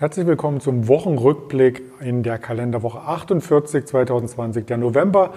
Herzlich willkommen zum Wochenrückblick in der Kalenderwoche 48 2020. Der November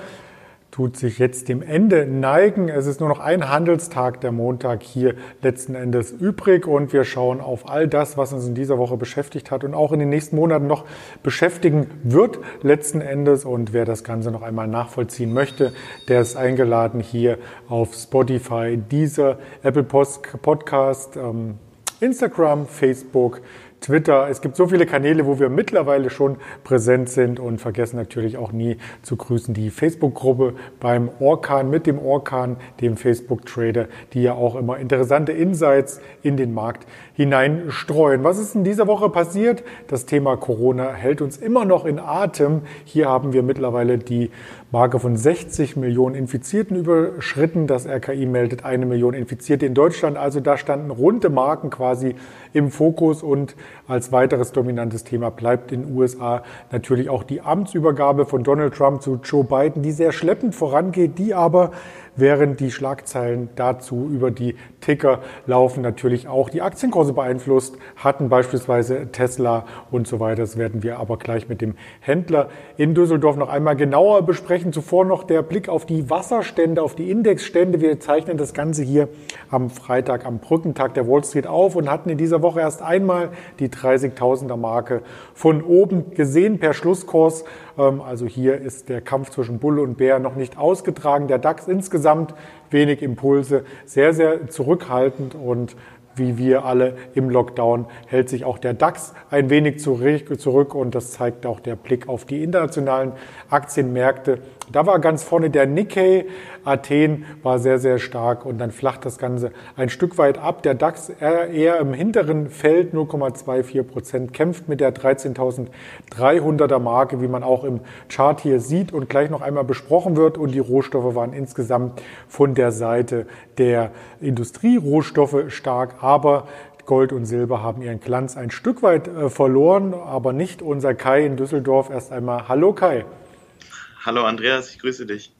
tut sich jetzt dem Ende neigen. Es ist nur noch ein Handelstag, der Montag hier letzten Endes übrig und wir schauen auf all das, was uns in dieser Woche beschäftigt hat und auch in den nächsten Monaten noch beschäftigen wird letzten Endes. Und wer das Ganze noch einmal nachvollziehen möchte, der ist eingeladen hier auf Spotify, dieser Apple Podcast, ähm, Instagram, Facebook, Twitter. Es gibt so viele Kanäle, wo wir mittlerweile schon präsent sind und vergessen natürlich auch nie zu grüßen die Facebook-Gruppe beim Orkan mit dem Orkan, dem Facebook-Trader, die ja auch immer interessante Insights in den Markt hineinstreuen. Was ist in dieser Woche passiert? Das Thema Corona hält uns immer noch in Atem. Hier haben wir mittlerweile die Marke von 60 Millionen Infizierten überschritten. Das RKI meldet eine Million Infizierte in Deutschland. Also da standen runde Marken quasi im Fokus und als weiteres dominantes Thema bleibt in den USA natürlich auch die Amtsübergabe von Donald Trump zu Joe Biden, die sehr schleppend vorangeht, die aber während die Schlagzeilen dazu über die Ticker laufen, natürlich auch die Aktienkurse beeinflusst hatten, beispielsweise Tesla und so weiter. Das werden wir aber gleich mit dem Händler in Düsseldorf noch einmal genauer besprechen. Zuvor noch der Blick auf die Wasserstände, auf die Indexstände. Wir zeichnen das Ganze hier am Freitag, am Brückentag der Wall Street auf und hatten in dieser Woche erst einmal die 30.000er Marke von oben gesehen per Schlusskurs. Ähm, also hier ist der Kampf zwischen Bulle und Bär noch nicht ausgetragen. Der DAX insgesamt wenig Impulse, sehr, sehr zurückhaltend und wie wir alle im Lockdown hält sich auch der DAX ein wenig zurück und das zeigt auch der Blick auf die internationalen Aktienmärkte. Da war ganz vorne der Nikkei, Athen war sehr, sehr stark und dann flacht das Ganze ein Stück weit ab. Der DAX eher im hinteren Feld 0,24 Prozent kämpft mit der 13.300er Marke, wie man auch im Chart hier sieht und gleich noch einmal besprochen wird. Und die Rohstoffe waren insgesamt von der Seite der Industrierohstoffe stark, aber Gold und Silber haben ihren Glanz ein Stück weit äh, verloren, aber nicht unser Kai in Düsseldorf. Erst einmal Hallo Kai. Hallo Andreas, ich grüße dich.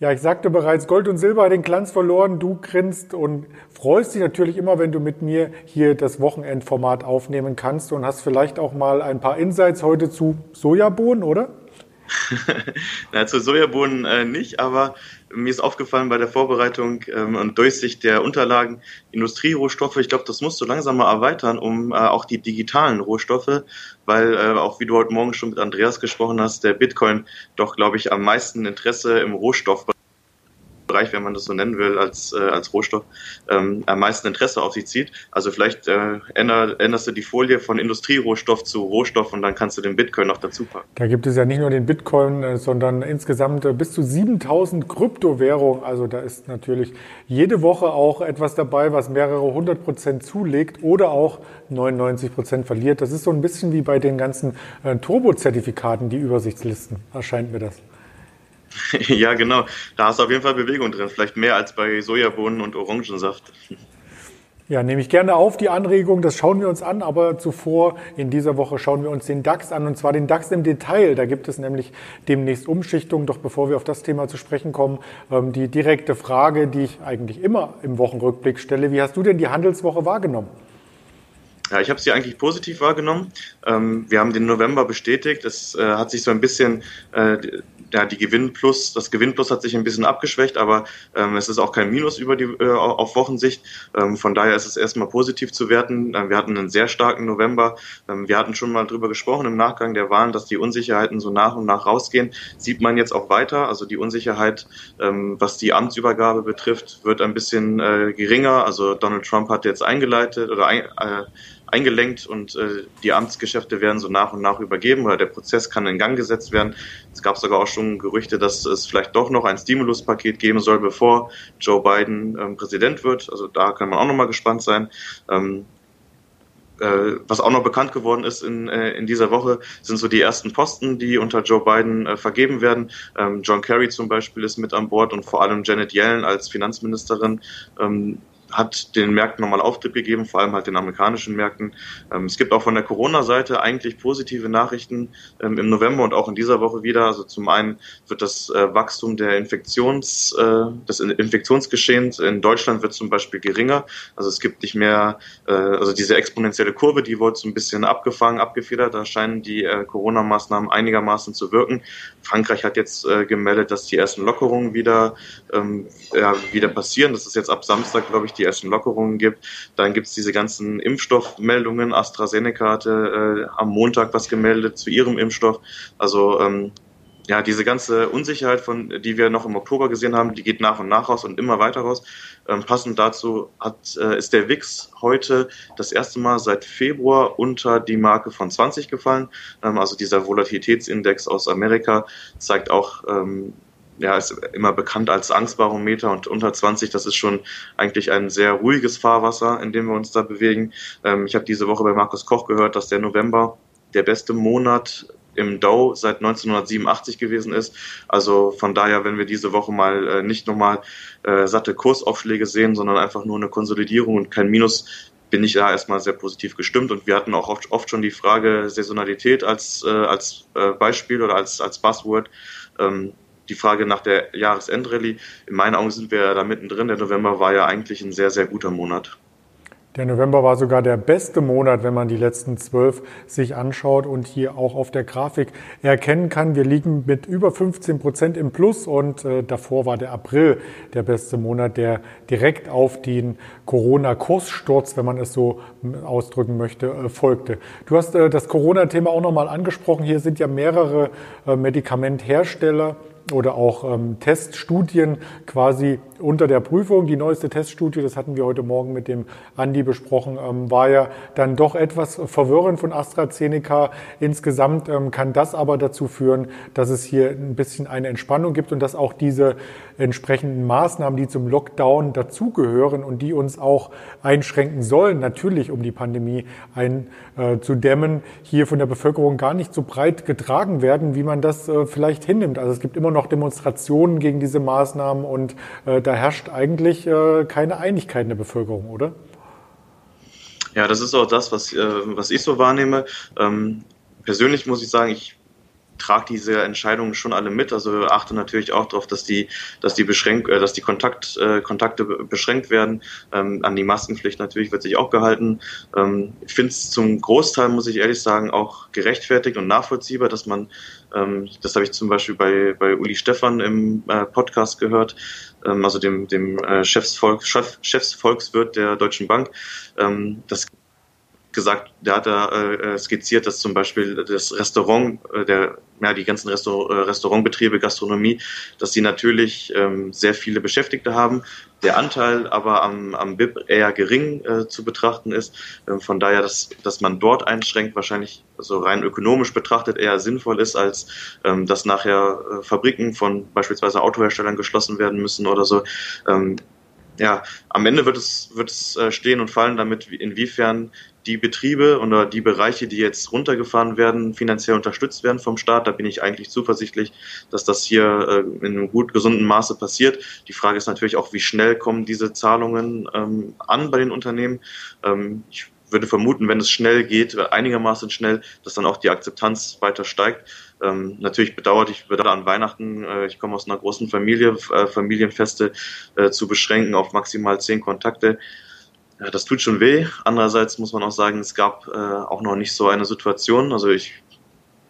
Ja, ich sagte bereits, Gold und Silber hat den Glanz verloren. Du grinst und freust dich natürlich immer, wenn du mit mir hier das Wochenendformat aufnehmen kannst und hast vielleicht auch mal ein paar Insights heute zu Sojabohnen, oder? Na, zu Sojabohnen äh, nicht, aber mir ist aufgefallen bei der Vorbereitung ähm, und Durchsicht der Unterlagen, Industrierohstoffe, ich glaube, das musst du langsam mal erweitern, um äh, auch die digitalen Rohstoffe, weil äh, auch wie du heute Morgen schon mit Andreas gesprochen hast, der Bitcoin doch, glaube ich, am meisten Interesse im Rohstoffbereich Bereich, wenn man das so nennen will, als, äh, als Rohstoff ähm, am meisten Interesse auf sich zieht. Also vielleicht äh, änder, änderst du die Folie von Industrierohstoff zu Rohstoff und dann kannst du den Bitcoin noch dazu packen. Da gibt es ja nicht nur den Bitcoin, äh, sondern insgesamt äh, bis zu 7000 Kryptowährungen. Also da ist natürlich jede Woche auch etwas dabei, was mehrere hundert Prozent zulegt oder auch 99 Prozent verliert. Das ist so ein bisschen wie bei den ganzen äh, Turbo-Zertifikaten, die Übersichtslisten, erscheint mir das. ja, genau. Da hast du auf jeden Fall Bewegung drin. Vielleicht mehr als bei Sojabohnen und Orangensaft. Ja, nehme ich gerne auf die Anregung. Das schauen wir uns an. Aber zuvor in dieser Woche schauen wir uns den DAX an. Und zwar den DAX im Detail. Da gibt es nämlich demnächst Umschichtungen. Doch bevor wir auf das Thema zu sprechen kommen, ähm, die direkte Frage, die ich eigentlich immer im Wochenrückblick stelle. Wie hast du denn die Handelswoche wahrgenommen? Ja, ich habe sie eigentlich positiv wahrgenommen. Ähm, wir haben den November bestätigt. Es äh, hat sich so ein bisschen äh, ja, die Gewinnplus, das Gewinnplus hat sich ein bisschen abgeschwächt, aber ähm, es ist auch kein Minus über die, äh, auf Wochensicht. Ähm, von daher ist es erstmal positiv zu werten. Ähm, wir hatten einen sehr starken November. Ähm, wir hatten schon mal drüber gesprochen im Nachgang der Wahlen, dass die Unsicherheiten so nach und nach rausgehen. Sieht man jetzt auch weiter. Also die Unsicherheit, ähm, was die Amtsübergabe betrifft, wird ein bisschen äh, geringer. Also Donald Trump hat jetzt eingeleitet oder ein, äh, eingelenkt und äh, die Amtsgeschäfte werden so nach und nach übergeben oder der Prozess kann in Gang gesetzt werden. Es gab sogar auch schon Gerüchte, dass es vielleicht doch noch ein Stimuluspaket geben soll, bevor Joe Biden ähm, Präsident wird. Also da kann man auch nochmal gespannt sein. Ähm, äh, was auch noch bekannt geworden ist in, äh, in dieser Woche, sind so die ersten Posten, die unter Joe Biden äh, vergeben werden. Ähm, John Kerry zum Beispiel ist mit an Bord und vor allem Janet Yellen als Finanzministerin ähm, hat den Märkten nochmal Auftrieb gegeben, vor allem halt den amerikanischen Märkten. Ähm, es gibt auch von der Corona-Seite eigentlich positive Nachrichten ähm, im November und auch in dieser Woche wieder. Also zum einen wird das äh, Wachstum der Infektions, äh, des Infektionsgeschehens in Deutschland wird zum Beispiel geringer. Also es gibt nicht mehr, äh, also diese exponentielle Kurve, die wurde so ein bisschen abgefangen, abgefedert. Da scheinen die Corona-Maßnahmen einigermaßen zu wirken. Frankreich hat jetzt gemeldet, dass die ersten Lockerungen wieder, ähm, ja, wieder passieren. Das ist jetzt ab Samstag, glaube ich, die ersten Lockerungen gibt. Dann gibt es diese ganzen Impfstoffmeldungen. AstraZeneca hatte äh, am Montag was gemeldet zu ihrem Impfstoff. Also ähm, ja, diese ganze Unsicherheit, von, die wir noch im Oktober gesehen haben, die geht nach und nach raus und immer weiter raus. Ähm, passend dazu hat, äh, ist der WIX heute das erste Mal seit Februar unter die Marke von 20 gefallen. Ähm, also dieser Volatilitätsindex aus Amerika zeigt auch ähm, ja, ist immer bekannt als Angstbarometer und unter 20, das ist schon eigentlich ein sehr ruhiges Fahrwasser, in dem wir uns da bewegen. Ähm, ich habe diese Woche bei Markus Koch gehört, dass der November der beste Monat im Dow seit 1987 gewesen ist. Also von daher, wenn wir diese Woche mal äh, nicht nochmal äh, satte Kursaufschläge sehen, sondern einfach nur eine Konsolidierung und kein Minus, bin ich da erstmal sehr positiv gestimmt. Und wir hatten auch oft, oft schon die Frage Saisonalität als, äh, als äh, Beispiel oder als, als Buzzword. Ähm, die Frage nach der Jahresendrallye. In meinen Augen sind wir da mittendrin. Der November war ja eigentlich ein sehr, sehr guter Monat. Der November war sogar der beste Monat, wenn man die letzten zwölf sich anschaut und hier auch auf der Grafik erkennen kann. Wir liegen mit über 15 Prozent im Plus und äh, davor war der April der beste Monat, der direkt auf den Corona-Kurssturz, wenn man es so ausdrücken möchte, äh, folgte. Du hast äh, das Corona-Thema auch nochmal angesprochen. Hier sind ja mehrere äh, Medikamenthersteller oder auch ähm, Teststudien quasi unter der Prüfung. Die neueste Teststudie, das hatten wir heute Morgen mit dem Andi besprochen, ähm, war ja dann doch etwas verwirrend von AstraZeneca. Insgesamt ähm, kann das aber dazu führen, dass es hier ein bisschen eine Entspannung gibt und dass auch diese entsprechenden Maßnahmen, die zum Lockdown dazugehören und die uns auch einschränken sollen, natürlich um die Pandemie einzudämmen, hier von der Bevölkerung gar nicht so breit getragen werden, wie man das äh, vielleicht hinnimmt. Also es gibt immer noch Demonstrationen gegen diese Maßnahmen und äh, da herrscht eigentlich äh, keine Einigkeit in der Bevölkerung, oder? Ja, das ist auch das, was, äh, was ich so wahrnehme. Ähm, persönlich muss ich sagen, ich trage diese Entscheidungen schon alle mit. Also achte natürlich auch darauf, dass die, dass die Beschränk, äh, dass die Kontakt, äh, Kontakte beschränkt werden. Ähm, an die Maskenpflicht natürlich wird sich auch gehalten. Ähm, ich finde es zum Großteil, muss ich ehrlich sagen, auch gerechtfertigt und nachvollziehbar, dass man, ähm, das habe ich zum Beispiel bei, bei Uli Stefan im äh, Podcast gehört, ähm, also dem, dem äh, Chefsvolk, Chef, Chefsvolkswirt der Deutschen Bank, ähm, das gesagt, der hat da äh, skizziert, dass zum Beispiel das Restaurant, äh, der, ja, die ganzen Restaur äh, Restaurantbetriebe, Gastronomie, dass sie natürlich ähm, sehr viele Beschäftigte haben, der Anteil aber am, am BIP eher gering äh, zu betrachten ist. Ähm, von daher, dass, dass man dort einschränkt, wahrscheinlich so rein ökonomisch betrachtet eher sinnvoll ist, als ähm, dass nachher äh, Fabriken von beispielsweise Autoherstellern geschlossen werden müssen oder so. Ähm, ja, am Ende wird es, wird es äh, stehen und fallen damit, inwiefern die Betriebe oder die Bereiche, die jetzt runtergefahren werden, finanziell unterstützt werden vom Staat. Da bin ich eigentlich zuversichtlich, dass das hier äh, in einem gut gesunden Maße passiert. Die Frage ist natürlich auch, wie schnell kommen diese Zahlungen ähm, an bei den Unternehmen. Ähm, ich würde vermuten, wenn es schnell geht, einigermaßen schnell, dass dann auch die Akzeptanz weiter steigt. Ähm, natürlich bedauert ich bedauere an Weihnachten, äh, ich komme aus einer großen Familie, äh, Familienfeste äh, zu beschränken auf maximal zehn Kontakte. Ja, das tut schon weh. Andererseits muss man auch sagen, es gab äh, auch noch nicht so eine Situation. Also ich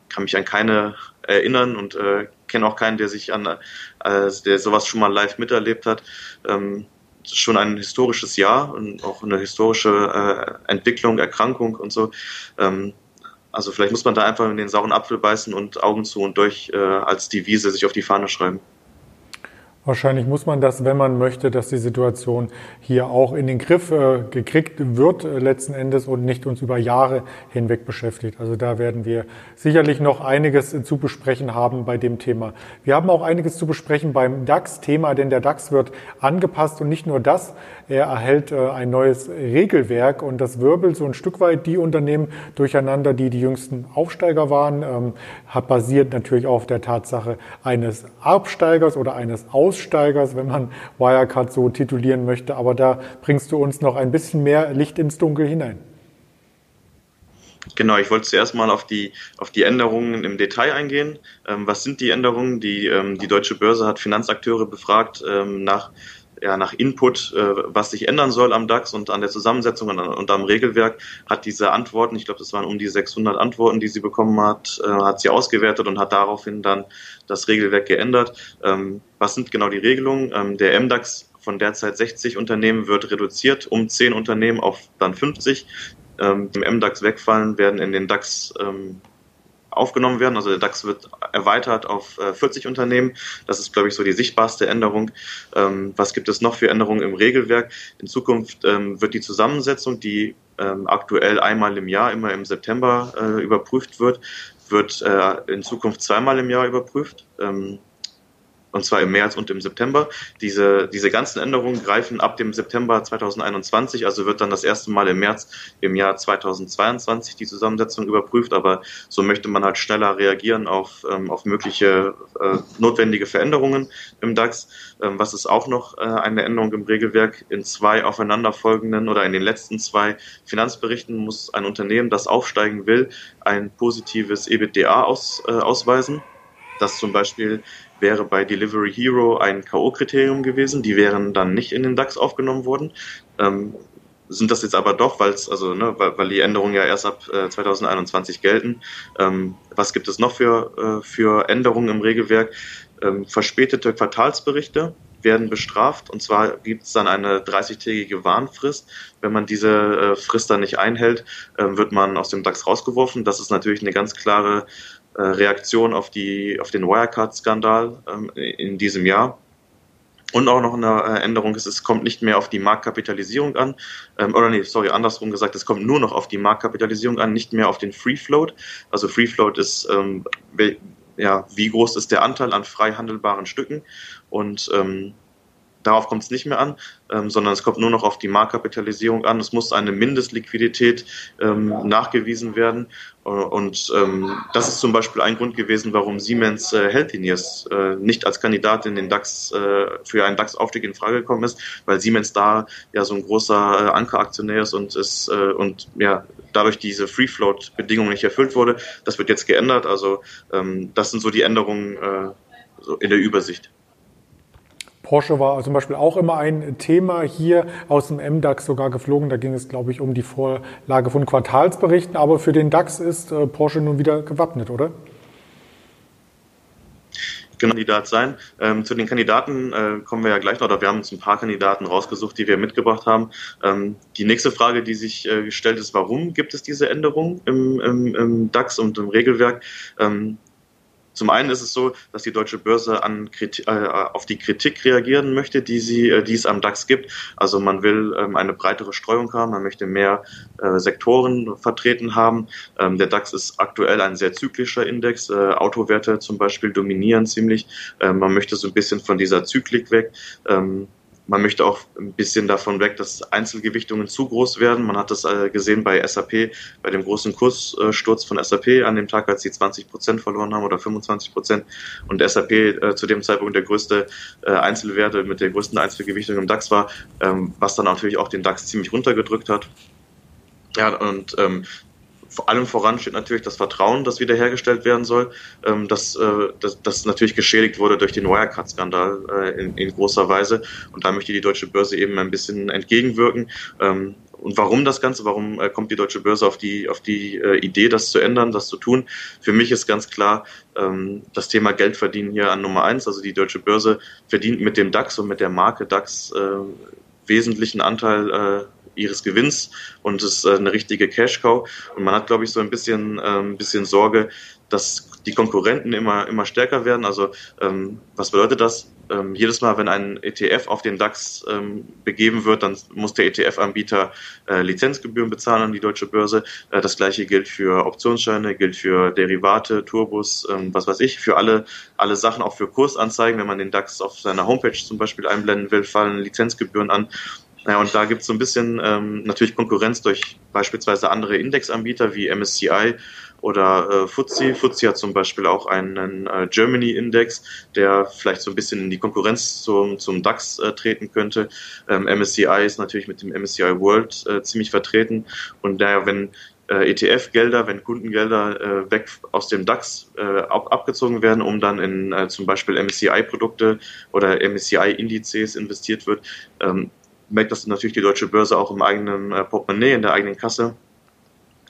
kann mich an keine erinnern und äh, kenne auch keinen, der sich an, äh, der sowas schon mal live miterlebt hat. Ähm, schon ein historisches Jahr und auch eine historische äh, Entwicklung, Erkrankung und so. Ähm, also vielleicht muss man da einfach in den sauren Apfel beißen und Augen zu und durch äh, als Devise sich auf die Fahne schreiben. Wahrscheinlich muss man das, wenn man möchte, dass die Situation hier auch in den Griff äh, gekriegt wird äh, letzten Endes und nicht uns über Jahre hinweg beschäftigt. Also da werden wir sicherlich noch einiges zu besprechen haben bei dem Thema. Wir haben auch einiges zu besprechen beim DAX-Thema, denn der DAX wird angepasst und nicht nur das, er erhält äh, ein neues Regelwerk und das wirbelt so ein Stück weit die Unternehmen durcheinander, die die jüngsten Aufsteiger waren, ähm, hat basiert natürlich auf der Tatsache eines Absteigers oder eines Aus Aussteigers, wenn man Wirecard so titulieren möchte. Aber da bringst du uns noch ein bisschen mehr Licht ins Dunkel hinein. Genau, ich wollte zuerst mal auf die, auf die Änderungen im Detail eingehen. Ähm, was sind die Änderungen? Die, ähm, die Deutsche Börse hat Finanzakteure befragt ähm, nach, ja, nach Input, äh, was sich ändern soll am DAX und an der Zusammensetzung und, und am Regelwerk, hat diese Antworten, ich glaube, das waren um die 600 Antworten, die sie bekommen hat, äh, hat sie ausgewertet und hat daraufhin dann das Regelwerk geändert. Ähm, was sind genau die Regelungen? Ähm, der MDAX von derzeit 60 Unternehmen wird reduziert um 10 Unternehmen auf dann 50 ähm, im MDAX wegfallen, werden in den DAX ähm, aufgenommen werden. Also der DAX wird erweitert auf äh, 40 Unternehmen. Das ist, glaube ich, so die sichtbarste Änderung. Ähm, was gibt es noch für Änderungen im Regelwerk? In Zukunft ähm, wird die Zusammensetzung, die ähm, aktuell einmal im Jahr, immer im September äh, überprüft wird, wird äh, in Zukunft zweimal im Jahr überprüft. Und zwar im März und im September. Diese, diese ganzen Änderungen greifen ab dem September 2021, also wird dann das erste Mal im März im Jahr 2022 die Zusammensetzung überprüft, aber so möchte man halt schneller reagieren auf, ähm, auf mögliche äh, notwendige Veränderungen im DAX. Ähm, was ist auch noch äh, eine Änderung im Regelwerk? In zwei aufeinanderfolgenden oder in den letzten zwei Finanzberichten muss ein Unternehmen, das aufsteigen will, ein positives EBITDA aus, äh, ausweisen. Das zum Beispiel wäre bei Delivery Hero ein K.O.-Kriterium gewesen. Die wären dann nicht in den DAX aufgenommen worden. Ähm, sind das jetzt aber doch, weil's, also, ne, weil, weil die Änderungen ja erst ab äh, 2021 gelten. Ähm, was gibt es noch für, äh, für Änderungen im Regelwerk? Ähm, verspätete Quartalsberichte werden bestraft und zwar gibt es dann eine 30-tägige Warnfrist. Wenn man diese äh, Frist dann nicht einhält, äh, wird man aus dem DAX rausgeworfen. Das ist natürlich eine ganz klare äh, Reaktion auf, die, auf den Wirecard-Skandal ähm, in diesem Jahr. Und auch noch eine äh, Änderung ist, es kommt nicht mehr auf die Marktkapitalisierung an, ähm, oder nee, sorry, andersrum gesagt, es kommt nur noch auf die Marktkapitalisierung an, nicht mehr auf den Free Float. Also Free Float ist, ähm, ja, wie groß ist der Anteil an frei handelbaren Stücken und ähm, Darauf kommt es nicht mehr an, ähm, sondern es kommt nur noch auf die Marktkapitalisierung an. Es muss eine Mindestliquidität ähm, nachgewiesen werden. Äh, und ähm, das ist zum Beispiel ein Grund gewesen, warum Siemens äh, Healthineers äh, nicht als Kandidat in den DAX äh, für einen DAX-Aufstieg in Frage gekommen ist, weil Siemens da ja so ein großer äh, Ankeraktionär ist und es äh, und ja dadurch diese Free Float Bedingung nicht erfüllt wurde. Das wird jetzt geändert. Also ähm, das sind so die Änderungen äh, so in der Übersicht. Porsche war zum Beispiel auch immer ein Thema hier aus dem MDAX sogar geflogen. Da ging es, glaube ich, um die Vorlage von Quartalsberichten. Aber für den DAX ist äh, Porsche nun wieder gewappnet, oder? Kandidat sein. Ähm, zu den Kandidaten äh, kommen wir ja gleich noch, oder wir haben uns ein paar Kandidaten rausgesucht, die wir mitgebracht haben. Ähm, die nächste Frage, die sich äh, gestellt ist, warum gibt es diese Änderung im, im, im DAX und im Regelwerk? Ähm, zum einen ist es so, dass die deutsche Börse an Kritik, äh, auf die Kritik reagieren möchte, die, sie, äh, die es am DAX gibt. Also man will ähm, eine breitere Streuung haben, man möchte mehr äh, Sektoren vertreten haben. Ähm, der DAX ist aktuell ein sehr zyklischer Index. Äh, Autowerte zum Beispiel dominieren ziemlich. Ähm, man möchte so ein bisschen von dieser Zyklik weg. Ähm, man möchte auch ein bisschen davon weg, dass Einzelgewichtungen zu groß werden. Man hat das äh, gesehen bei SAP, bei dem großen Kurssturz von SAP an dem Tag, als sie 20 Prozent verloren haben oder 25 Prozent und SAP äh, zu dem Zeitpunkt der größte äh, Einzelwerte mit der größten Einzelgewichtung im DAX war, ähm, was dann natürlich auch den DAX ziemlich runtergedrückt hat. Ja, und ähm, vor allem voran steht natürlich das Vertrauen, das wiederhergestellt werden soll, ähm, das, äh, das, das natürlich geschädigt wurde durch den Wirecard-Skandal äh, in, in großer Weise. Und da möchte die deutsche Börse eben ein bisschen entgegenwirken. Ähm, und warum das Ganze? Warum äh, kommt die deutsche Börse auf die, auf die äh, Idee, das zu ändern, das zu tun? Für mich ist ganz klar ähm, das Thema Geld verdienen hier an Nummer eins. Also die deutsche Börse verdient mit dem DAX und mit der Marke DAX äh, wesentlichen Anteil äh, ihres Gewinns und es ist äh, eine richtige Cash-Cow. Und man hat, glaube ich, so ein bisschen, ähm, bisschen Sorge, dass die Konkurrenten immer, immer stärker werden. Also ähm, was bedeutet das? Ähm, jedes Mal, wenn ein ETF auf den DAX ähm, begeben wird, dann muss der ETF-Anbieter äh, Lizenzgebühren bezahlen an die deutsche Börse. Äh, das gleiche gilt für Optionsscheine, gilt für Derivate, Turbos, ähm, was weiß ich, für alle, alle Sachen, auch für Kursanzeigen. Wenn man den DAX auf seiner Homepage zum Beispiel einblenden will, fallen Lizenzgebühren an. Ja, und da gibt es so ein bisschen ähm, natürlich Konkurrenz durch beispielsweise andere Indexanbieter wie MSCI oder äh, FTSE. FTSE hat zum Beispiel auch einen äh, Germany-Index, der vielleicht so ein bisschen in die Konkurrenz zum, zum DAX äh, treten könnte. Ähm, MSCI ist natürlich mit dem MSCI World äh, ziemlich vertreten. Und daher, wenn äh, ETF-Gelder, wenn Kundengelder äh, weg aus dem DAX äh, ab, abgezogen werden, um dann in äh, zum Beispiel MSCI-Produkte oder MSCI-Indizes investiert wird, ähm, merkt das natürlich die deutsche Börse auch im eigenen äh, Portemonnaie, in der eigenen Kasse.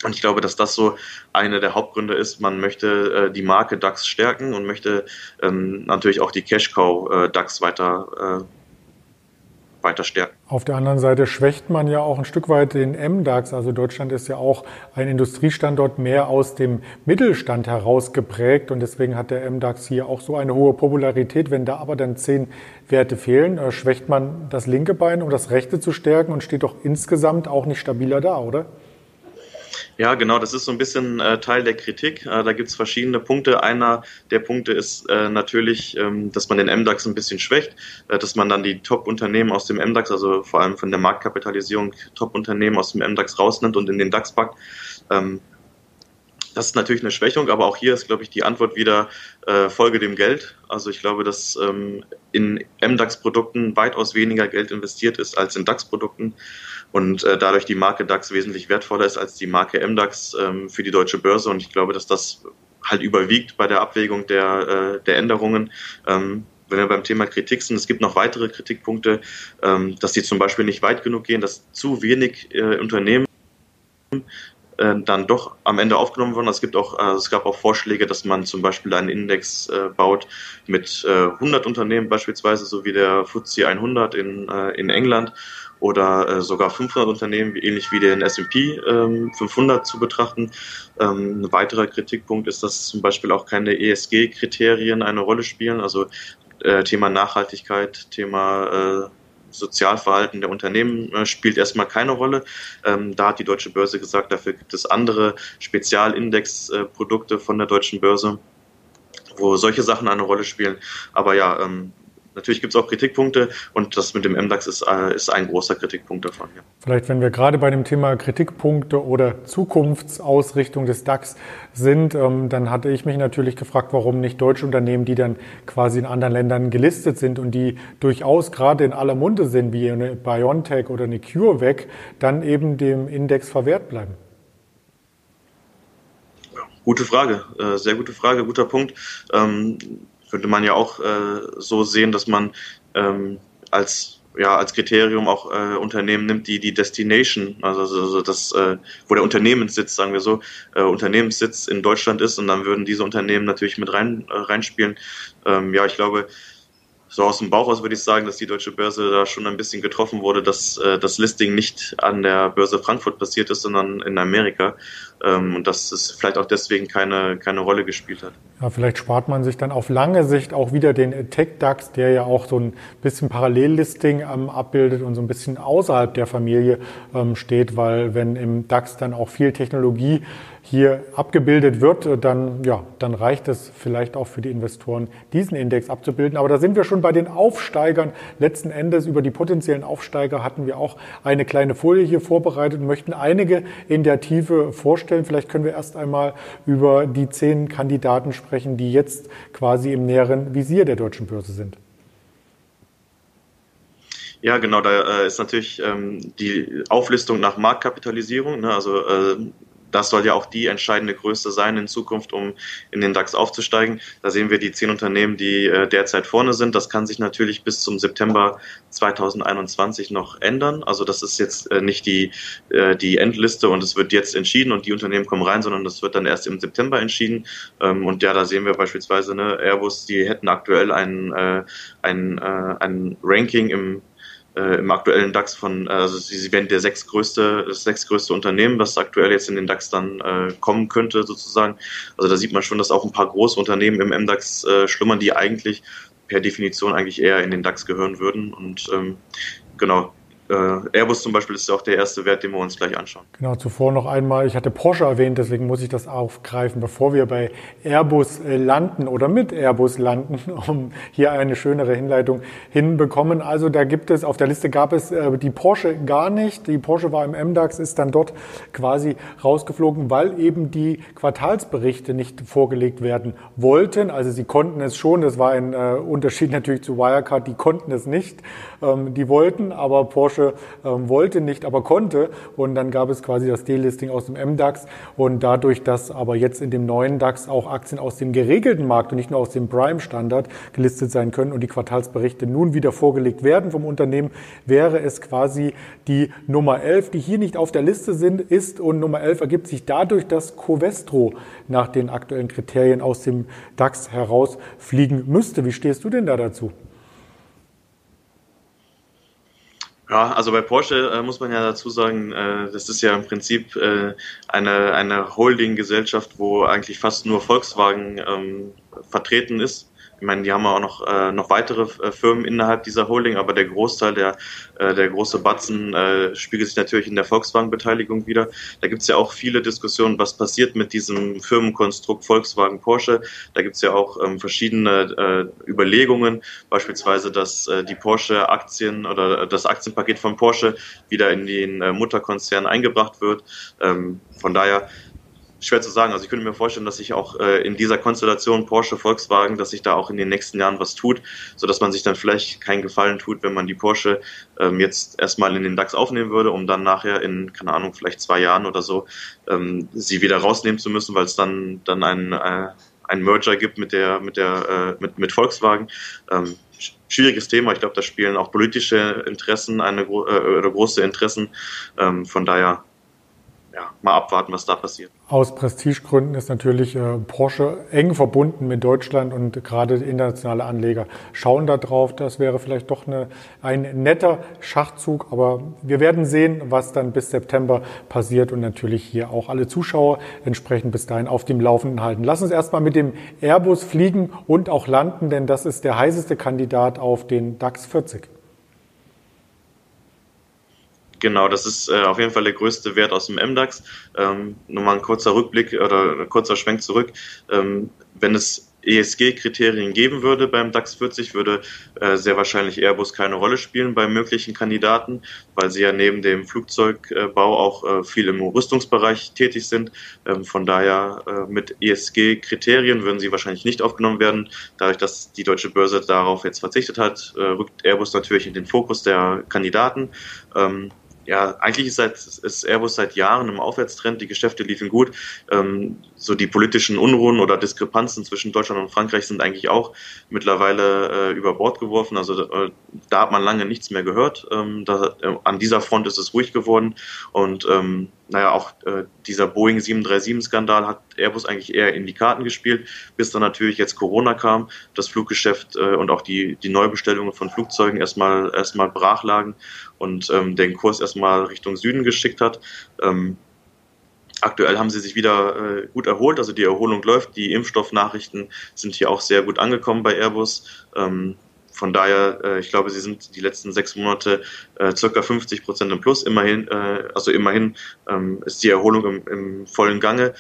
Und ich glaube, dass das so eine der Hauptgründe ist. Man möchte äh, die Marke DAX stärken und möchte ähm, natürlich auch die Cash-Cow äh, DAX weiter äh, weiter stärken. Auf der anderen Seite schwächt man ja auch ein Stück weit den MDAX. Also Deutschland ist ja auch ein Industriestandort mehr aus dem Mittelstand heraus geprägt und deswegen hat der MDAX hier auch so eine hohe Popularität. Wenn da aber dann zehn Werte fehlen, äh, schwächt man das linke Bein, um das rechte zu stärken und steht doch insgesamt auch nicht stabiler da, oder? Ja, genau, das ist so ein bisschen äh, Teil der Kritik. Äh, da gibt es verschiedene Punkte. Einer der Punkte ist äh, natürlich, ähm, dass man den MDAX ein bisschen schwächt, äh, dass man dann die Top-Unternehmen aus dem MDAX, also vor allem von der Marktkapitalisierung Top-Unternehmen aus dem MDAX rausnimmt und in den DAX packt. Ähm, das ist natürlich eine Schwächung, aber auch hier ist, glaube ich, die Antwort wieder äh, Folge dem Geld. Also ich glaube, dass ähm, in MDAX-Produkten weitaus weniger Geld investiert ist als in DAX-Produkten und äh, dadurch die Marke DAX wesentlich wertvoller ist als die Marke MDAX ähm, für die deutsche Börse. Und ich glaube, dass das halt überwiegt bei der Abwägung der, äh, der Änderungen. Ähm, wenn wir beim Thema Kritik sind, es gibt noch weitere Kritikpunkte, ähm, dass die zum Beispiel nicht weit genug gehen, dass zu wenig äh, Unternehmen dann doch am Ende aufgenommen wurden. Es gibt auch, äh, es gab auch Vorschläge, dass man zum Beispiel einen Index äh, baut mit äh, 100 Unternehmen beispielsweise, so wie der FTSE 100 in, äh, in England oder äh, sogar 500 Unternehmen, ähnlich wie den S&P ähm, 500 zu betrachten. Ähm, ein weiterer Kritikpunkt ist, dass zum Beispiel auch keine ESG-Kriterien eine Rolle spielen, also äh, Thema Nachhaltigkeit, Thema äh, Sozialverhalten der Unternehmen äh, spielt erstmal keine Rolle. Ähm, da hat die Deutsche Börse gesagt, dafür gibt es andere Spezialindexprodukte von der Deutschen Börse, wo solche Sachen eine Rolle spielen. Aber ja, ähm, Natürlich gibt es auch Kritikpunkte und das mit dem MDAX ist, äh, ist ein großer Kritikpunkt davon. Ja. Vielleicht, wenn wir gerade bei dem Thema Kritikpunkte oder Zukunftsausrichtung des DAX sind, ähm, dann hatte ich mich natürlich gefragt, warum nicht deutsche Unternehmen, die dann quasi in anderen Ländern gelistet sind und die durchaus gerade in aller Munde sind, wie eine BioNTech oder eine CureVac, dann eben dem Index verwehrt bleiben. Gute Frage, äh, sehr gute Frage, guter Punkt. Könnte man ja auch äh, so sehen, dass man ähm, als ja als Kriterium auch äh, Unternehmen nimmt, die die Destination, also, also das, äh, wo der Unternehmenssitz, sagen wir so, äh, Unternehmenssitz in Deutschland ist und dann würden diese Unternehmen natürlich mit rein äh, reinspielen. Ähm, ja, ich glaube, so aus dem Bauch aus würde ich sagen, dass die deutsche Börse da schon ein bisschen getroffen wurde, dass äh, das Listing nicht an der Börse Frankfurt passiert ist, sondern in Amerika. Ähm, und dass es vielleicht auch deswegen keine, keine Rolle gespielt hat. Ja, vielleicht spart man sich dann auf lange Sicht auch wieder den Tech-DAX, der ja auch so ein bisschen Parallellisting ähm, abbildet und so ein bisschen außerhalb der Familie ähm, steht, weil wenn im DAX dann auch viel Technologie hier abgebildet wird, äh, dann, ja, dann reicht es vielleicht auch für die Investoren, diesen Index abzubilden. Aber da sind wir schon bei den Aufsteigern. Letzten Endes über die potenziellen Aufsteiger hatten wir auch eine kleine Folie hier vorbereitet und möchten einige in der Tiefe vorstellen. Vielleicht können wir erst einmal über die zehn Kandidaten sprechen, die jetzt quasi im näheren Visier der deutschen Börse sind. Ja, genau, da äh, ist natürlich ähm, die Auflistung nach Marktkapitalisierung. Ne? Also äh, das soll ja auch die entscheidende Größe sein in Zukunft, um in den DAX aufzusteigen. Da sehen wir die zehn Unternehmen, die äh, derzeit vorne sind. Das kann sich natürlich bis zum September 2021 noch ändern. Also das ist jetzt äh, nicht die, äh, die Endliste und es wird jetzt entschieden und die Unternehmen kommen rein, sondern das wird dann erst im September entschieden. Ähm, und ja, da sehen wir beispielsweise ne, Airbus, die hätten aktuell ein, ein, ein Ranking im äh, im aktuellen DAX von, äh, also sie, sie werden der sechstgrößte, das sechstgrößte Unternehmen, was aktuell jetzt in den DAX dann äh, kommen könnte, sozusagen. Also da sieht man schon, dass auch ein paar große Unternehmen im MDAX äh, schlummern, die eigentlich per Definition eigentlich eher in den DAX gehören würden. Und ähm, genau, Airbus zum Beispiel ist auch der erste Wert, den wir uns gleich anschauen. Genau, zuvor noch einmal, ich hatte Porsche erwähnt, deswegen muss ich das aufgreifen, bevor wir bei Airbus äh, landen oder mit Airbus landen, um hier eine schönere Hinleitung hinbekommen. Also da gibt es, auf der Liste gab es äh, die Porsche gar nicht. Die Porsche war im MDAX, ist dann dort quasi rausgeflogen, weil eben die Quartalsberichte nicht vorgelegt werden wollten. Also sie konnten es schon, das war ein äh, Unterschied natürlich zu Wirecard, die konnten es nicht. Ähm, die wollten, aber Porsche Porsche ähm, wollte nicht, aber konnte. Und dann gab es quasi das Delisting aus dem MDAX. Und dadurch, dass aber jetzt in dem neuen DAX auch Aktien aus dem geregelten Markt und nicht nur aus dem Prime-Standard gelistet sein können und die Quartalsberichte nun wieder vorgelegt werden vom Unternehmen, wäre es quasi die Nummer 11, die hier nicht auf der Liste sind, ist. Und Nummer 11 ergibt sich dadurch, dass Covestro nach den aktuellen Kriterien aus dem DAX herausfliegen müsste. Wie stehst du denn da dazu? Ja, also bei Porsche äh, muss man ja dazu sagen, äh, das ist ja im Prinzip äh, eine, eine Holding-Gesellschaft, wo eigentlich fast nur Volkswagen ähm, vertreten ist. Ich meine, die haben auch noch, äh, noch weitere äh, Firmen innerhalb dieser Holding, aber der Großteil, der, äh, der große Batzen, äh, spiegelt sich natürlich in der Volkswagen-Beteiligung wieder. Da gibt es ja auch viele Diskussionen, was passiert mit diesem Firmenkonstrukt Volkswagen Porsche. Da gibt es ja auch ähm, verschiedene äh, Überlegungen, beispielsweise, dass äh, die Porsche-Aktien oder das Aktienpaket von Porsche wieder in den äh, Mutterkonzern eingebracht wird. Ähm, von daher schwer zu sagen. Also ich könnte mir vorstellen, dass sich auch äh, in dieser Konstellation Porsche, Volkswagen, dass sich da auch in den nächsten Jahren was tut, so dass man sich dann vielleicht keinen Gefallen tut, wenn man die Porsche ähm, jetzt erstmal in den DAX aufnehmen würde, um dann nachher in, keine Ahnung, vielleicht zwei Jahren oder so ähm, sie wieder rausnehmen zu müssen, weil es dann, dann ein, äh, ein Merger gibt mit der, mit der, äh, mit, mit Volkswagen. Ähm, schwieriges Thema. Ich glaube, da spielen auch politische Interessen eine äh, oder große Interessen. Ähm, von daher ja, mal abwarten, was da passiert. Aus Prestigegründen ist natürlich äh, Porsche eng verbunden mit Deutschland und gerade internationale Anleger schauen da drauf. Das wäre vielleicht doch eine, ein netter Schachzug, aber wir werden sehen, was dann bis September passiert und natürlich hier auch alle Zuschauer entsprechend bis dahin auf dem Laufenden halten. Lass uns erstmal mit dem Airbus fliegen und auch landen, denn das ist der heißeste Kandidat auf den DAX 40. Genau, das ist äh, auf jeden Fall der größte Wert aus dem MDAX. Ähm, mal ein kurzer Rückblick oder ein kurzer Schwenk zurück. Ähm, wenn es ESG-Kriterien geben würde beim DAX 40, würde äh, sehr wahrscheinlich Airbus keine Rolle spielen bei möglichen Kandidaten, weil sie ja neben dem Flugzeugbau auch äh, viel im Rüstungsbereich tätig sind. Ähm, von daher äh, mit ESG-Kriterien würden sie wahrscheinlich nicht aufgenommen werden. Dadurch, dass die deutsche Börse darauf jetzt verzichtet hat, äh, rückt Airbus natürlich in den Fokus der Kandidaten. Ähm, ja, eigentlich ist, seit, ist Airbus seit Jahren im Aufwärtstrend, die Geschäfte liefen gut. Ähm, so die politischen Unruhen oder Diskrepanzen zwischen Deutschland und Frankreich sind eigentlich auch mittlerweile äh, über Bord geworfen. Also äh, da hat man lange nichts mehr gehört. Ähm, da, äh, an dieser Front ist es ruhig geworden und ähm, naja, auch äh, dieser Boeing 737-Skandal hat Airbus eigentlich eher in die Karten gespielt, bis dann natürlich jetzt Corona kam, das Fluggeschäft äh, und auch die, die Neubestellungen von Flugzeugen erstmal erstmal brach lagen und ähm, den Kurs erstmal Richtung Süden geschickt hat. Ähm, Aktuell haben sie sich wieder äh, gut erholt, also die Erholung läuft. Die Impfstoffnachrichten sind hier auch sehr gut angekommen bei Airbus. Ähm, von daher, äh, ich glaube, sie sind die letzten sechs Monate äh, circa 50 Prozent im Plus. Immerhin, äh, also immerhin ähm, ist die Erholung im, im vollen Gange.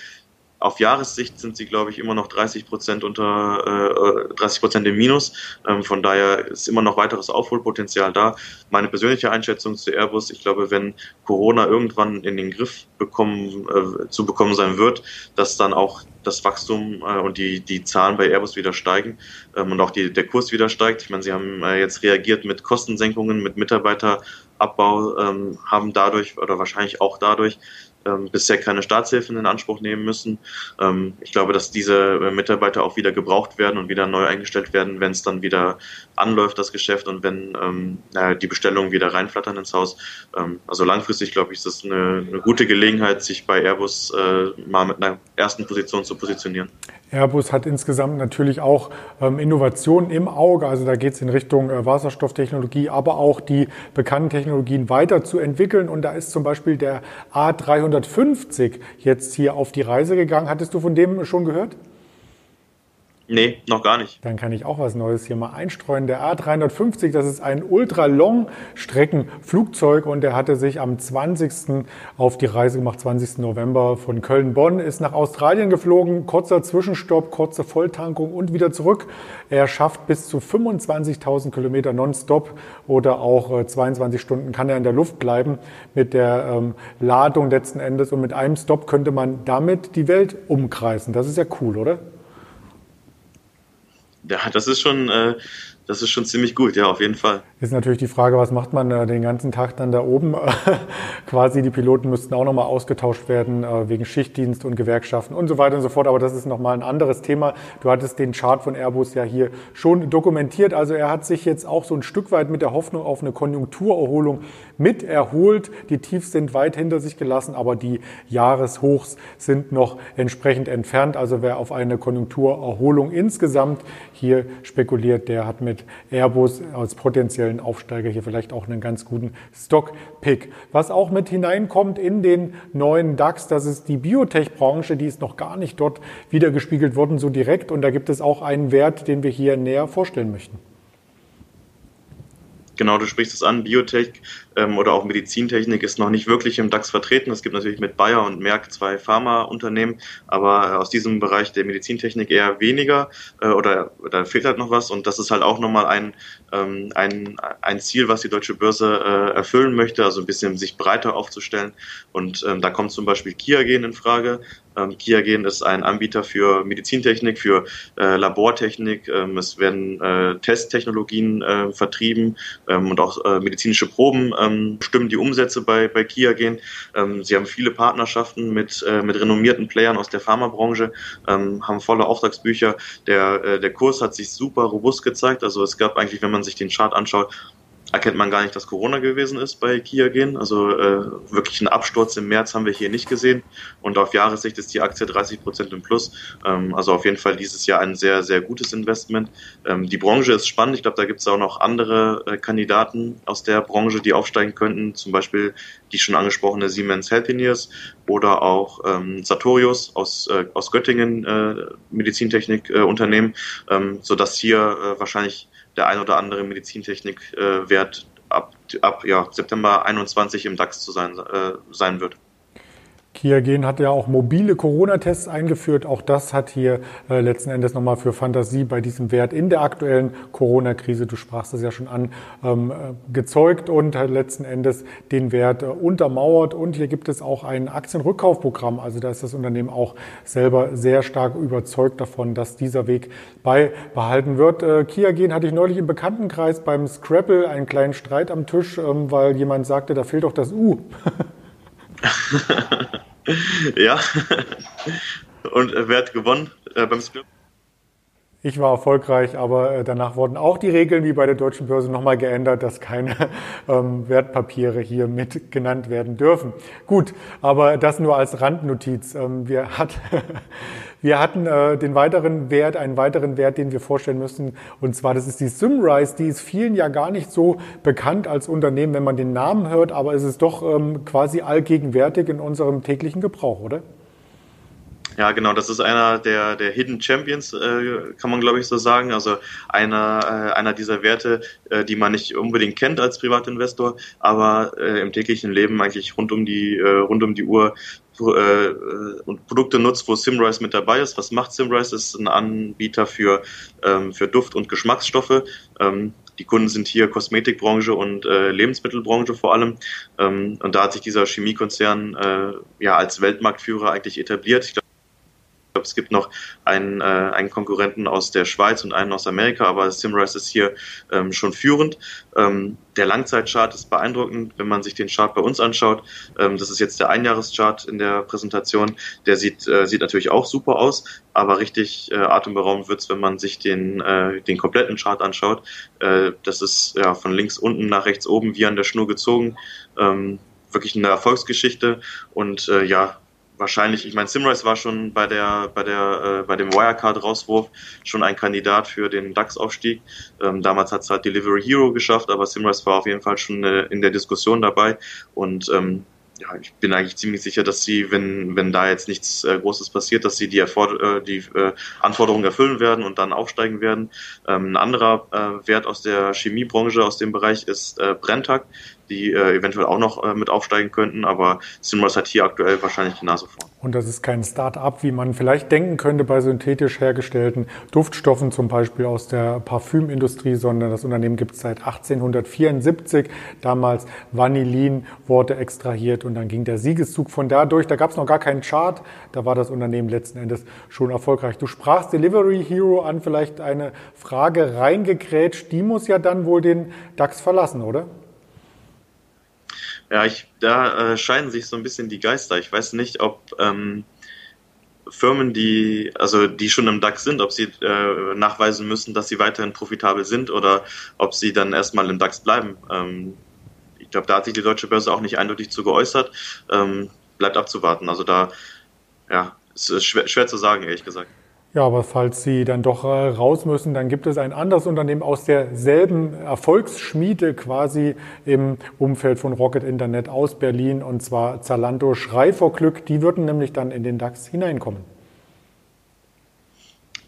Auf Jahressicht sind sie, glaube ich, immer noch 30 Prozent unter äh, 30 Prozent im Minus. Ähm, von daher ist immer noch weiteres Aufholpotenzial da. Meine persönliche Einschätzung zu Airbus: Ich glaube, wenn Corona irgendwann in den Griff bekommen äh, zu bekommen sein wird, dass dann auch das Wachstum äh, und die die Zahlen bei Airbus wieder steigen ähm, und auch die, der Kurs wieder steigt. Ich meine, sie haben äh, jetzt reagiert mit Kostensenkungen, mit Mitarbeiterabbau, ähm, haben dadurch oder wahrscheinlich auch dadurch ähm, bisher keine Staatshilfen in Anspruch nehmen müssen. Ähm, ich glaube, dass diese äh, Mitarbeiter auch wieder gebraucht werden und wieder neu eingestellt werden, wenn es dann wieder anläuft, das Geschäft, und wenn ähm, die Bestellungen wieder reinflattern ins Haus. Ähm, also langfristig, glaube ich, ist das eine, eine, gute Gelegenheit, sich bei Airbus äh, mal mit einer ersten Position zu positionieren. Airbus hat insgesamt natürlich auch ähm, Innovationen im Auge. Also da geht es in Richtung äh, Wasserstofftechnologie, aber auch die bekannten Technologien weiterzuentwickeln. Und da ist zum Beispiel der A350 jetzt hier auf die Reise gegangen. Hattest du von dem schon gehört? Nee, noch gar nicht. Dann kann ich auch was Neues hier mal einstreuen. Der A350, das ist ein Ultra-Long-Strecken-Flugzeug und der hatte sich am 20. auf die Reise gemacht, 20. November von Köln-Bonn, ist nach Australien geflogen, kurzer Zwischenstopp, kurze Volltankung und wieder zurück. Er schafft bis zu 25.000 Kilometer nonstop oder auch 22 äh, Stunden kann er in der Luft bleiben mit der ähm, Ladung letzten Endes und mit einem Stop könnte man damit die Welt umkreisen. Das ist ja cool, oder? Ja, das ist schon, äh, das ist schon ziemlich gut, ja, auf jeden Fall. Ist natürlich die Frage, was macht man äh, den ganzen Tag dann da oben? Quasi die Piloten müssten auch nochmal ausgetauscht werden äh, wegen Schichtdienst und Gewerkschaften und so weiter und so fort. Aber das ist nochmal ein anderes Thema. Du hattest den Chart von Airbus ja hier schon dokumentiert. Also er hat sich jetzt auch so ein Stück weit mit der Hoffnung auf eine Konjunkturerholung mit erholt. Die Tiefs sind weit hinter sich gelassen, aber die Jahreshochs sind noch entsprechend entfernt. Also wer auf eine Konjunkturerholung insgesamt hier spekuliert, der hat mit Airbus als potenziellen Aufsteiger hier vielleicht auch einen ganz guten Stock-Pick. Was auch mit hineinkommt in den neuen DAX, das ist die Biotech-Branche, die ist noch gar nicht dort wiedergespiegelt worden so direkt. Und da gibt es auch einen Wert, den wir hier näher vorstellen möchten. Genau, du sprichst es an, Biotech ähm, oder auch Medizintechnik ist noch nicht wirklich im DAX vertreten. Es gibt natürlich mit Bayer und Merck zwei Pharmaunternehmen, aber äh, aus diesem Bereich der Medizintechnik eher weniger äh, oder da fehlt halt noch was und das ist halt auch nochmal ein, ähm, ein, ein Ziel, was die deutsche Börse äh, erfüllen möchte, also ein bisschen sich breiter aufzustellen und ähm, da kommt zum Beispiel Kiagen in Frage. Ähm, Kiagen ist ein Anbieter für Medizintechnik, für äh, Labortechnik. Ähm, es werden äh, Testtechnologien äh, vertrieben ähm, und auch äh, medizinische Proben ähm, stimmen die Umsätze bei, bei Kia gehen. Ähm, sie haben viele Partnerschaften mit, äh, mit renommierten Playern aus der Pharmabranche, ähm, haben volle Auftragsbücher. Der, äh, der Kurs hat sich super robust gezeigt. Also es gab eigentlich, wenn man sich den Chart anschaut, erkennt man gar nicht, dass Corona gewesen ist bei Kia gehen. Also äh, wirklich einen Absturz im März haben wir hier nicht gesehen. Und auf Jahressicht ist die Aktie 30 Prozent im Plus. Ähm, also auf jeden Fall dieses Jahr ein sehr, sehr gutes Investment. Ähm, die Branche ist spannend. Ich glaube, da gibt es auch noch andere äh, Kandidaten aus der Branche, die aufsteigen könnten. Zum Beispiel die schon angesprochene Siemens Healthineers oder auch ähm, Sartorius aus, äh, aus Göttingen, äh, Medizintechnik-Unternehmen, äh, ähm, sodass hier äh, wahrscheinlich der ein oder andere Medizintechnik-Wert ab, ab ja, September 21 im DAX zu sein, äh, sein wird. Kiagen hat ja auch mobile Corona-Tests eingeführt. Auch das hat hier äh, letzten Endes nochmal für Fantasie bei diesem Wert in der aktuellen Corona-Krise, du sprachst es ja schon an, ähm, äh, gezeugt und hat letzten Endes den Wert äh, untermauert. Und hier gibt es auch ein Aktienrückkaufprogramm. Also da ist das Unternehmen auch selber sehr stark überzeugt davon, dass dieser Weg beibehalten wird. Äh, Kiagen hatte ich neulich im Bekanntenkreis beim Scrabble einen kleinen Streit am Tisch, ähm, weil jemand sagte, da fehlt doch das U. ja. Und wer hat gewonnen äh, beim Split? Ich war erfolgreich, aber äh, danach wurden auch die Regeln wie bei der deutschen Börse nochmal geändert, dass keine ähm, Wertpapiere hier mit genannt werden dürfen. Gut, aber das nur als Randnotiz. Ähm, wir, hat, wir hatten äh, den weiteren Wert, einen weiteren Wert, den wir vorstellen müssen, und zwar das ist die Simrise. Die ist vielen ja gar nicht so bekannt als Unternehmen, wenn man den Namen hört, aber es ist doch ähm, quasi allgegenwärtig in unserem täglichen Gebrauch, oder? Ja, genau, das ist einer der, der Hidden Champions, äh, kann man glaube ich so sagen. Also einer, äh, einer dieser Werte, äh, die man nicht unbedingt kennt als Privatinvestor, aber äh, im täglichen Leben eigentlich rund um die, äh, rund um die Uhr äh, und Produkte nutzt, wo Simrise mit dabei ist. Was macht Simrise? Ist ein Anbieter für, ähm, für Duft- und Geschmacksstoffe. Ähm, die Kunden sind hier Kosmetikbranche und äh, Lebensmittelbranche vor allem. Ähm, und da hat sich dieser Chemiekonzern äh, ja als Weltmarktführer eigentlich etabliert. Ich glaube, glaube, es gibt noch einen, äh, einen Konkurrenten aus der Schweiz und einen aus Amerika, aber Simrise ist hier ähm, schon führend. Ähm, der Langzeitchart ist beeindruckend, wenn man sich den Chart bei uns anschaut. Ähm, das ist jetzt der Einjahreschart in der Präsentation. Der sieht, äh, sieht natürlich auch super aus, aber richtig äh, atemberaubend wird's, wenn man sich den, äh, den kompletten Chart anschaut. Äh, das ist ja von links unten nach rechts oben wie an der Schnur gezogen. Ähm, wirklich eine Erfolgsgeschichte und äh, ja, wahrscheinlich, ich meine, Simrise war schon bei der, bei der, äh, bei dem Wirecard-Rauswurf schon ein Kandidat für den DAX-Aufstieg. Ähm, damals hat es halt Delivery Hero geschafft, aber Simrise war auf jeden Fall schon äh, in der Diskussion dabei und ähm, ja, ich bin eigentlich ziemlich sicher, dass sie, wenn, wenn da jetzt nichts äh, Großes passiert, dass sie die, Erfor äh, die äh, Anforderungen erfüllen werden und dann aufsteigen werden. Ähm, ein anderer äh, Wert aus der Chemiebranche, aus dem Bereich ist äh, Brenntag die äh, eventuell auch noch äh, mit aufsteigen könnten, aber Simrose hat hier aktuell wahrscheinlich die Nase vorn. Und das ist kein Start-up, wie man vielleicht denken könnte bei synthetisch hergestellten Duftstoffen, zum Beispiel aus der Parfümindustrie, sondern das Unternehmen gibt es seit 1874. Damals Vanillin wurde extrahiert und dann ging der Siegeszug von da durch. Da gab es noch gar keinen Chart, da war das Unternehmen letzten Endes schon erfolgreich. Du sprachst Delivery Hero an, vielleicht eine Frage reingekrätscht. Die muss ja dann wohl den DAX verlassen, oder? Ja, ich, da äh, scheiden sich so ein bisschen die Geister. Ich weiß nicht, ob ähm, Firmen, die also die schon im DAX sind, ob sie äh, nachweisen müssen, dass sie weiterhin profitabel sind oder ob sie dann erstmal im DAX bleiben. Ähm, ich glaube, da hat sich die deutsche Börse auch nicht eindeutig zu geäußert. Ähm, bleibt abzuwarten. Also da, ja, es ist schwer, schwer zu sagen, ehrlich gesagt. Ja, aber falls Sie dann doch äh, raus müssen, dann gibt es ein anderes Unternehmen aus derselben Erfolgsschmiede quasi im Umfeld von Rocket Internet aus Berlin und zwar Zalando Schrei vor Glück. Die würden nämlich dann in den DAX hineinkommen.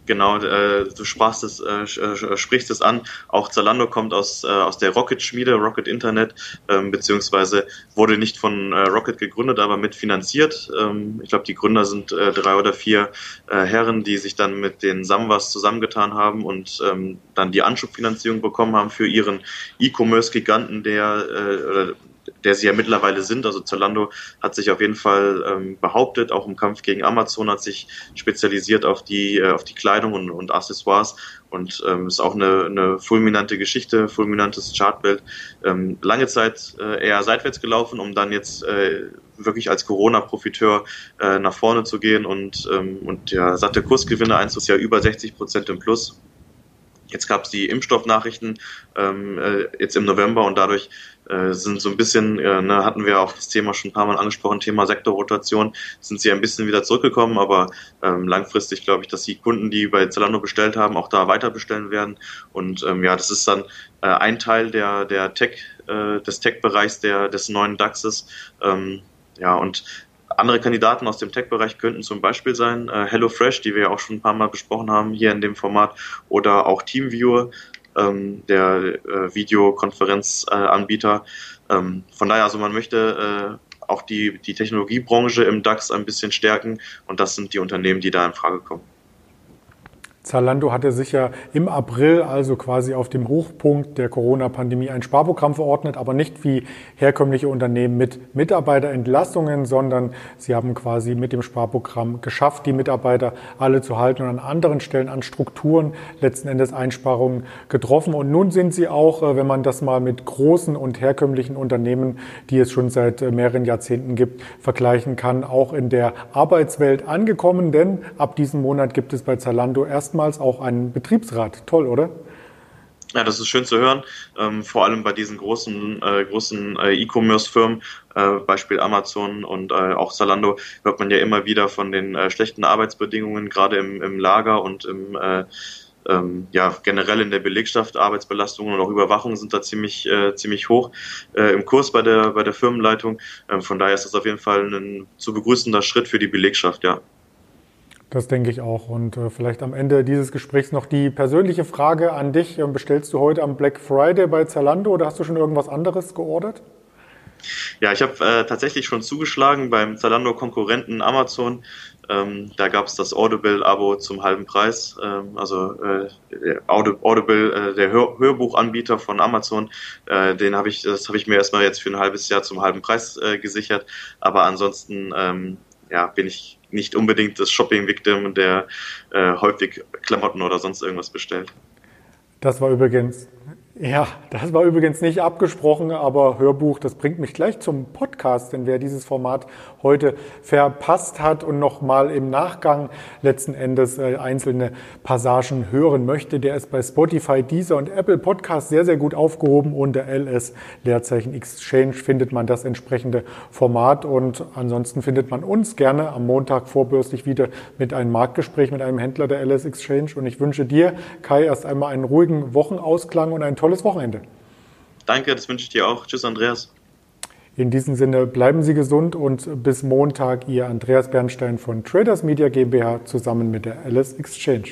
Genau, äh, du sprachst es, äh, äh, sprichst es an. Auch Zalando kommt aus, äh, aus der Rocket-Schmiede, Rocket Internet, ähm, beziehungsweise wurde nicht von äh, Rocket gegründet, aber mitfinanziert. Ähm, ich glaube, die Gründer sind äh, drei oder vier äh, Herren, die sich dann mit den Samwas zusammengetan haben und ähm, dann die Anschubfinanzierung bekommen haben für ihren E-Commerce-Giganten, der äh, oder der sie ja mittlerweile sind. Also Zalando hat sich auf jeden Fall ähm, behauptet, auch im Kampf gegen Amazon hat sich spezialisiert auf die, äh, auf die Kleidung und, und Accessoires und ähm, ist auch eine, eine fulminante Geschichte, fulminantes Chartbild. Ähm, lange Zeit äh, eher seitwärts gelaufen, um dann jetzt äh, wirklich als Corona-Profiteur äh, nach vorne zu gehen und, ähm, und ja, satte Kursgewinne eins ja über 60 Prozent im Plus. Jetzt gab es die Impfstoffnachrichten ähm, äh, jetzt im November und dadurch sind so ein bisschen, äh, ne, hatten wir auch das Thema schon ein paar Mal angesprochen, Thema Sektorrotation, sind sie ein bisschen wieder zurückgekommen, aber ähm, langfristig glaube ich, dass die Kunden, die bei Zalando bestellt haben, auch da weiter bestellen werden. Und ähm, ja, das ist dann äh, ein Teil der, der Tech, äh, des Tech-Bereichs des neuen DAXes. Ähm, ja, und andere Kandidaten aus dem Tech-Bereich könnten zum Beispiel sein äh, HelloFresh, die wir ja auch schon ein paar Mal besprochen haben hier in dem Format, oder auch TeamViewer, ähm, der äh, Videokonferenzanbieter. Ähm, von daher, also man möchte äh, auch die, die Technologiebranche im DAX ein bisschen stärken und das sind die Unternehmen, die da in Frage kommen. Zalando hatte sich ja im April, also quasi auf dem Hochpunkt der Corona-Pandemie, ein Sparprogramm verordnet, aber nicht wie herkömmliche Unternehmen mit Mitarbeiterentlassungen, sondern sie haben quasi mit dem Sparprogramm geschafft, die Mitarbeiter alle zu halten und an anderen Stellen an Strukturen letzten Endes Einsparungen getroffen. Und nun sind sie auch, äh, wenn man das mal mit großen und herkömmlichen Unternehmen, die es schon seit äh, mehreren Jahrzehnten gibt, vergleichen kann, auch in der Arbeitswelt angekommen, denn ab diesem Monat gibt es bei Zalando erstmal erstmals auch einen Betriebsrat. Toll, oder? Ja, das ist schön zu hören. Ähm, vor allem bei diesen großen, äh, großen äh, E-Commerce-Firmen, äh, Beispiel Amazon und äh, auch Zalando, hört man ja immer wieder von den äh, schlechten Arbeitsbedingungen, gerade im, im Lager und im äh, ähm, ja, generell in der Belegschaft, Arbeitsbelastungen und auch Überwachung sind da ziemlich, äh, ziemlich hoch äh, im Kurs bei der, bei der Firmenleitung. Ähm, von daher ist das auf jeden Fall ein zu begrüßender Schritt für die Belegschaft, ja. Das denke ich auch. Und äh, vielleicht am Ende dieses Gesprächs noch die persönliche Frage an dich. Ähm, bestellst du heute am Black Friday bei Zalando oder hast du schon irgendwas anderes geordert? Ja, ich habe äh, tatsächlich schon zugeschlagen beim Zalando-Konkurrenten Amazon. Ähm, da gab es das Audible-Abo zum halben Preis. Ähm, also äh, Audible, äh, der Hör Hörbuchanbieter von Amazon, äh, den habe ich, das habe ich mir erstmal jetzt für ein halbes Jahr zum halben Preis äh, gesichert. Aber ansonsten ähm, ja, bin ich nicht unbedingt das Shopping-Victim, der äh, häufig Klamotten oder sonst irgendwas bestellt. Das war übrigens ja, das war übrigens nicht abgesprochen, aber Hörbuch, das bringt mich gleich zum Podcast, denn wer dieses Format heute verpasst hat und nochmal im Nachgang letzten Endes äh, einzelne Passagen hören möchte, der ist bei Spotify, Deezer und Apple Podcast sehr, sehr gut aufgehoben. Unter LS Leerzeichen Exchange findet man das entsprechende Format und ansonsten findet man uns gerne am Montag vorbürstlich wieder mit einem Marktgespräch mit einem Händler der LS Exchange und ich wünsche dir, Kai, erst einmal einen ruhigen Wochenausklang und ein tolles tolles Wochenende. Danke, das wünsche ich dir auch. Tschüss, Andreas. In diesem Sinne bleiben Sie gesund und bis Montag Ihr Andreas Bernstein von Traders Media GmbH zusammen mit der Alice Exchange.